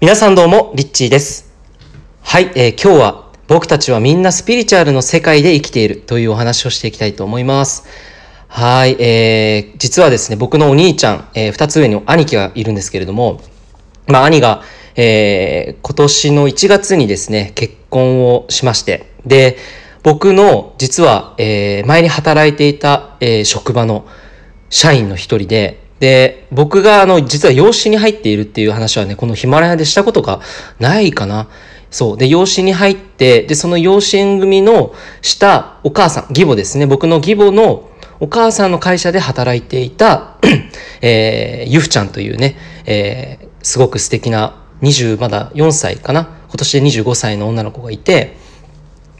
皆さんどうも、リッチーです。はい、えー今日は僕たちはみんなスピリチュアルの世界で生きているというお話をしていきたいと思います。はい、えー、実はですね、僕のお兄ちゃん、えー二つ上に兄貴がいるんですけれども、まあ兄が、えー今年の1月にですね、結婚をしまして、で、僕の実は、えー前に働いていた、えー職場の社員の一人で、で、僕があの、実は養子に入っているっていう話はね、このヒマラヤでしたことがないかな。そう。で、養子に入って、で、その養子縁組のしたお母さん、義母ですね。僕の義母のお母さんの会社で働いていた、えーゆふちゃんというね、えーすごく素敵な20まだ4歳かな今年で25歳の女の子がいて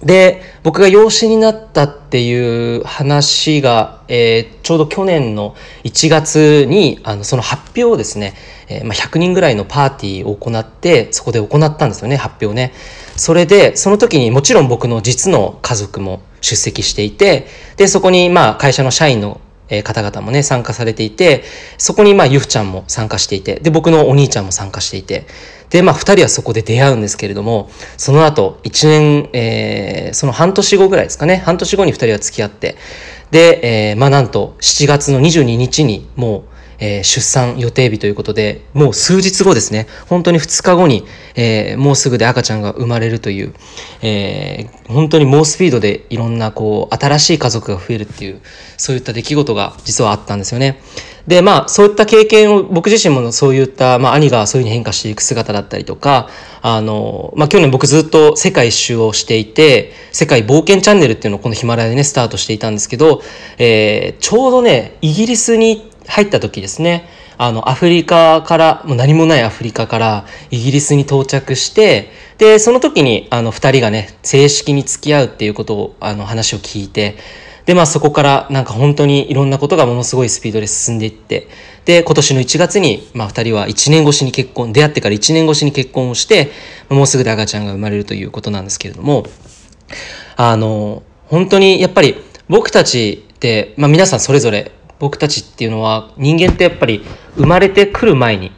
で僕が養子になったっていう話が、えーちょうど去年の1月にあのその発表をですね、えーまあ、100人ぐらいのパーティーを行ってそこで行ったんですよね発表ね。それでその時にもちろん僕の実の家族も出席していてでそこにまあ会社の社員のえー方々もね、参加されていて、そこにまあ、ゆふちゃんも参加していて、で、僕のお兄ちゃんも参加していて、で、まあ、二人はそこで出会うんですけれども、その後、一年、えーその半年後ぐらいですかね、半年後に二人は付き合って、で、えーまあ、なんと、7月の22日にもう、えー出産予定日ということで、もう数日後ですね、本当に2日後に、えーもうすぐで赤ちゃんが生まれるという、えー本当に猛スピードでいろんなこう、新しい家族が増えるっていう、そういった出来事が実はあったんですよね。で、まあ、そういった経験を、僕自身もそういった、まあ、兄がそういうふうに変化していく姿だったりとか、あの、まあ、去年僕ずっと世界一周をしていて、世界冒険チャンネルっていうのをこのヒマラヤでね、スタートしていたんですけど、えーちょうどね、イギリスに行って入った時ですね、あの、アフリカから、もう何もないアフリカからイギリスに到着して、で、その時に、あの、二人がね、正式に付き合うっていうことを、あの、話を聞いて、で、まあそこからなんか本当にいろんなことがものすごいスピードで進んでいって、で、今年の1月に、まあ二人は1年越しに結婚、出会ってから1年越しに結婚をして、もうすぐで赤ちゃんが生まれるということなんですけれども、あの、本当にやっぱり僕たちって、まあ皆さんそれぞれ僕たちっていうのは人間ってやっぱり生まれてくる前に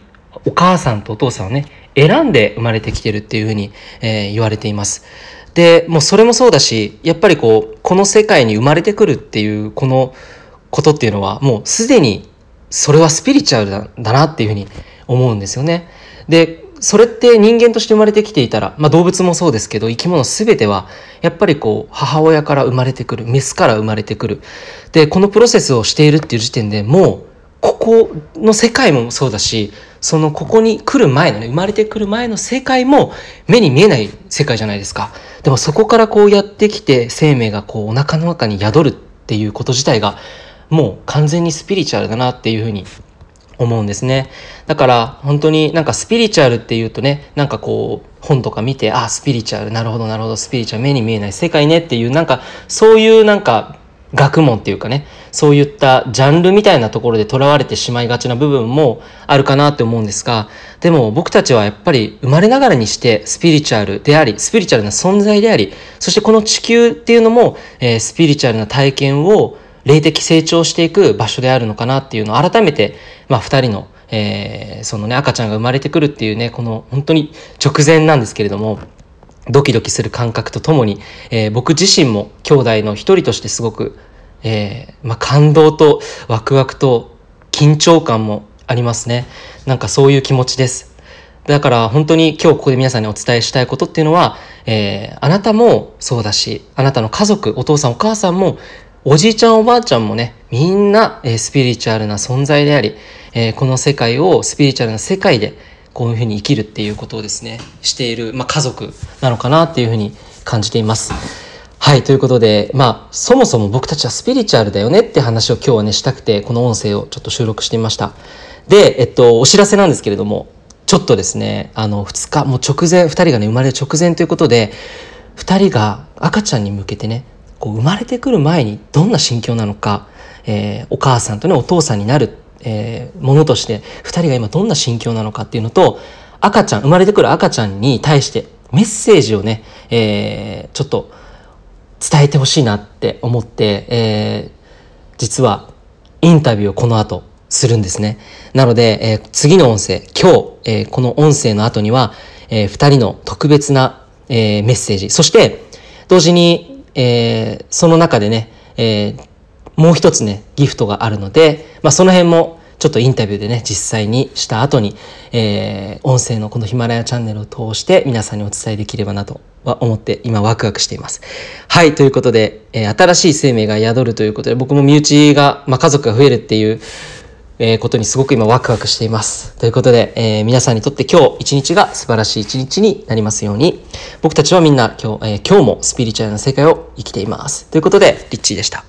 お母さんとお父さんをね、選んで生まれてきてるっていうふうに、えー言われています。で、もうそれもそうだし、やっぱりこう、この世界に生まれてくるっていうこのことっていうのはもうすでにそれはスピリチュアルだだなっていうふうに思うんですよね。で、それって人間として生まれてきていたら、まあ動物もそうですけど、生き物すべては、やっぱりこう、母親から生まれてくる、メスから生まれてくる。で、このプロセスをしているっていう時点でもう、ここの世界もそうだし、そのここに来る前のね、生まれてくる前の世界も目に見えない世界じゃないですか。でもそこからこうやってきて生命がこうお腹の中に宿るっていうこと自体がもう完全にスピリチュアルだなっていうふうに思うんですね。だから本当になんかスピリチュアルっていうとね、なんかこう本とか見て、あ、スピリチュアル、なるほどなるほど、スピリチュアル、目に見えない世界ねっていうなんかそういうなんか学問っていうかね、そういったジャンルみたいなところで囚われてしまいがちな部分もあるかなって思うんですが、でも僕たちはやっぱり生まれながらにしてスピリチュアルであり、スピリチュアルな存在であり、そしてこの地球っていうのも、えースピリチュアルな体験を霊的成長していく場所であるのかなっていうのを改めて、まあ二人の、えーそのね、赤ちゃんが生まれてくるっていうね、この本当に直前なんですけれども、ドキドキする感覚とともに、えー僕自身も兄弟の一人としてすごく、えーまあ、感動とワクワクと緊張感もありますね。なんかそういう気持ちです。だから本当に今日ここで皆さんにお伝えしたいことっていうのは、えーあなたもそうだし、あなたの家族、お父さんお母さんも、おじいちゃんおばあちゃんもね、みんな、えースピリチュアルな存在であり、えーこの世界をスピリチュアルな世界でこういうふうに生きるっていうことをですね、している、まあ、家族なのかなっていうふうに感じています。はい、ということで、まあ、そもそも僕たちはスピリチュアルだよねって話を今日はね、したくて、この音声をちょっと収録してみました。で、えっと、お知らせなんですけれども、ちょっとですね、あの、2日、もう直前、2人がね、生まれる直前ということで、2人が赤ちゃんに向けてね、こう、生まれてくる前にどんな心境なのか、えーお母さんとね、お父さんになる、えーものとして、2人が今どんな心境なのかっていうのと、赤ちゃん、生まれてくる赤ちゃんに対してメッセージをね、えーちょっと、伝えてほしいなって思って、えー実はインタビューをこの後するんですね。なので、えー、次の音声、今日、えー、この音声の後には、えー、2人の特別な、えー、メッセージ、そして同時に、えー、その中でね、えー、もう一つね、ギフトがあるので、まあ、その辺もちょっとインタビューでね、実際にした後に、えー、音声のこのヒマラヤチャンネルを通して皆さんにお伝えできればなとは思って今ワクワクしています。はい、ということで、えー、新しい生命が宿るということで、僕も身内が、まあ、家族が増えるっていう、えー、ことにすごく今ワクワクしています。ということで、えー、皆さんにとって今日一日が素晴らしい一日になりますように、僕たちはみんな今日、えー、今日もスピリチュアルな世界を生きています。ということで、リッチーでした。